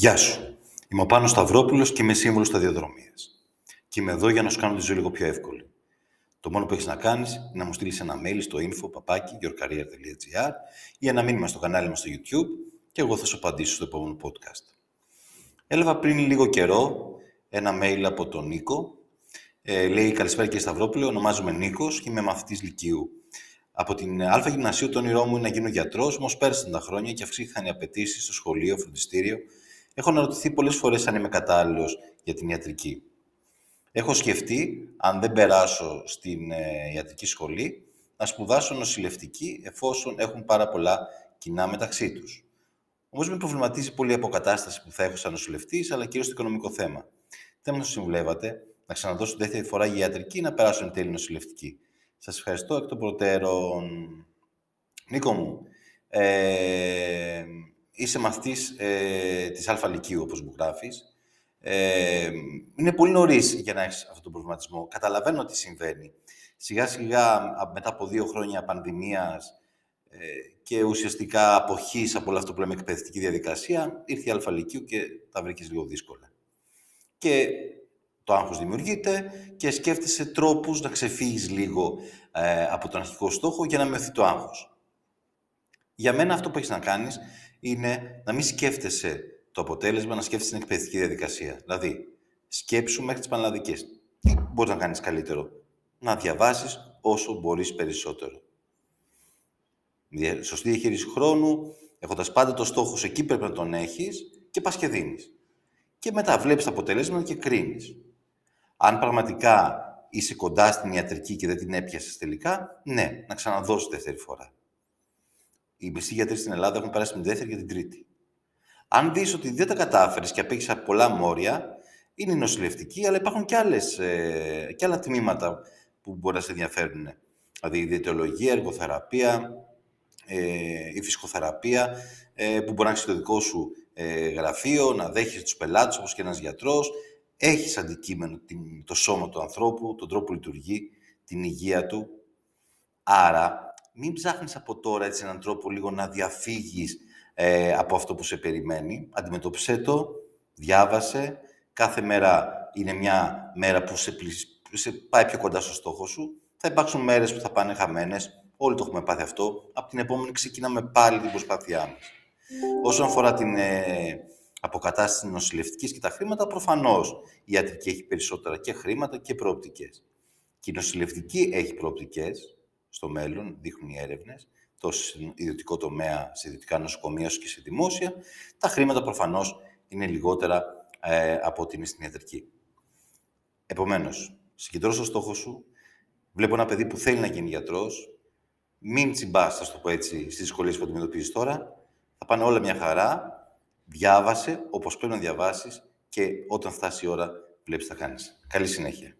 Γεια σου. Είμαι ο Πάνος Σταυρόπουλος και είμαι σύμβολο σταδιοδρομίας. Και είμαι εδώ για να σου κάνω τη ζωή λίγο πιο εύκολη. Το μόνο που έχεις να κάνεις είναι να μου στείλεις ένα mail στο info παπάκι ή ένα μήνυμα στο κανάλι μας στο YouTube και εγώ θα σου απαντήσω στο επόμενο podcast. Έλαβα πριν λίγο καιρό ένα mail από τον Νίκο. Ε, λέει Καλησπέρα κύριε Σταυρόπουλο, ονομάζομαι Νίκος και είμαι μαθητής Λυκείου. Από την Α Γυμνασίου, το όνειρό μου είναι να γίνω γιατρός, όμω πέρασαν τα χρόνια και αυξήθηκαν οι απαιτήσεις στο σχολείο, φροντιστήριο. Έχω αναρωτηθεί πολλές φορές αν είμαι κατάλληλος για την ιατρική. Έχω σκεφτεί, αν δεν περάσω στην ε, ιατρική σχολή, να σπουδάσω νοσηλευτική, εφόσον έχουν πάρα πολλά κοινά μεταξύ τους. Όμως με προβληματίζει πολύ η αποκατάσταση που θα έχω σαν νοσηλευτής, αλλά κυρίως το οικονομικό θέμα. Δεν μου συμβουλεύατε να ξαναδώσω δεύτερη φορά για ιατρική ή να περάσω εν τέλει νοσηλευτική. Σας ευχαριστώ εκ των προτέρων. Νίκο μου, ε, είσαι μαθητής ε, της Αλφα Λυκείου, όπως μου γράφεις. Ε, είναι πολύ νωρίς για να έχεις αυτό τον προβληματισμό. Καταλαβαίνω τι συμβαίνει. Σιγά σιγά, μετά από δύο χρόνια πανδημίας ε, και ουσιαστικά αποχής από όλο αυτό που λέμε εκπαιδευτική διαδικασία, ήρθε η Αλφα Λυκείου και τα βρήκες λίγο δύσκολα. Και το άγχος δημιουργείται και σκέφτεσαι τρόπους να ξεφύγεις λίγο ε, από τον αρχικό στόχο για να μειωθεί το άγχος. Για μένα αυτό που έχεις να κάνεις είναι να μην σκέφτεσαι το αποτέλεσμα, να σκέφτεσαι την εκπαιδευτική διαδικασία. Δηλαδή, σκέψου μέχρι τις πανελλαδικές. Τι μπορείς να κάνεις καλύτερο; Να διαβάσεις όσο μπορείς περισσότερο. Σωστή διαχείριση χρόνου, έχοντας πάντα το στόχο σε εκεί πρέπει να τον έχεις και πας και δίνεις. Και μετά βλέπεις τα αποτελέσματα και κρίνεις. Αν πραγματικά είσαι κοντά στην ιατρική και δεν την έπιασες τελικά, ναι, να ξαναδώσεις δεύτερη φορά. Οι μισοί γιατροί στην Ελλάδα έχουν περάσει την δεύτερη και την τρίτη. Αν δεις ότι δεν τα κατάφερες και απέχεις από πολλά μόρια, είναι νοσηλευτική, αλλά υπάρχουν και, άλλες, ε, και άλλα τμήματα που μπορεί να σε ενδιαφέρουν. Δηλαδή η διαιτολογία, εργοθεραπεία, ε, η φυσικοθεραπεία, ε, που μπορεί να έχεις το δικό σου ε, γραφείο, να δέχεσαι τους πελάτες όπως και ένας γιατρός, έχεις αντικείμενο το σώμα του ανθρώπου, τον τρόπο που λειτουργεί, την υγεία του. Άρα, μην ψάχνεις από τώρα έτσι έναν τρόπο λίγο να διαφύγεις ε, από αυτό που σε περιμένει. Αντιμετώπισε το, διάβασε. Κάθε μέρα είναι μια μέρα που σε, σε πάει πιο κοντά στο στόχο σου. Θα υπάρξουν μέρες που θα πάνε χαμένες. Όλοι το έχουμε πάθει αυτό. Από την επόμενη ξεκινάμε πάλι την προσπάθειά μας. Όσον αφορά την, ε, αποκατάσταση νοσηλευτικής και τα χρήματα, προφανώς η ιατρική έχει περισσότερα και χρήματα και προοπτικές. Και η νοσηλευτική έχει προοπτικές στο μέλλον, δείχνουν οι έρευνες, τόσο σε ιδιωτικό τομέα, σε ιδιωτικά νοσοκομεία όσο και σε δημόσια. Τα χρήματα προφανώς είναι λιγότερα ε, από ότι είναι στην ιατρική. Επομένως, συγκεντρώσω το στόχο σου. Βλέπω ένα παιδί που θέλει να γίνει γιατρός. Μην τσιμπάς, θα το πω έτσι, στις δυσκολίες που αντιμετωπίζεις τώρα. Θα πάνε όλα μια χαρά Διάβασε όπως πρέπει να διαβάσεις και όταν φτάσει η ώρα βλέπεις τι θα κάνεις. Καλή συνέχεια.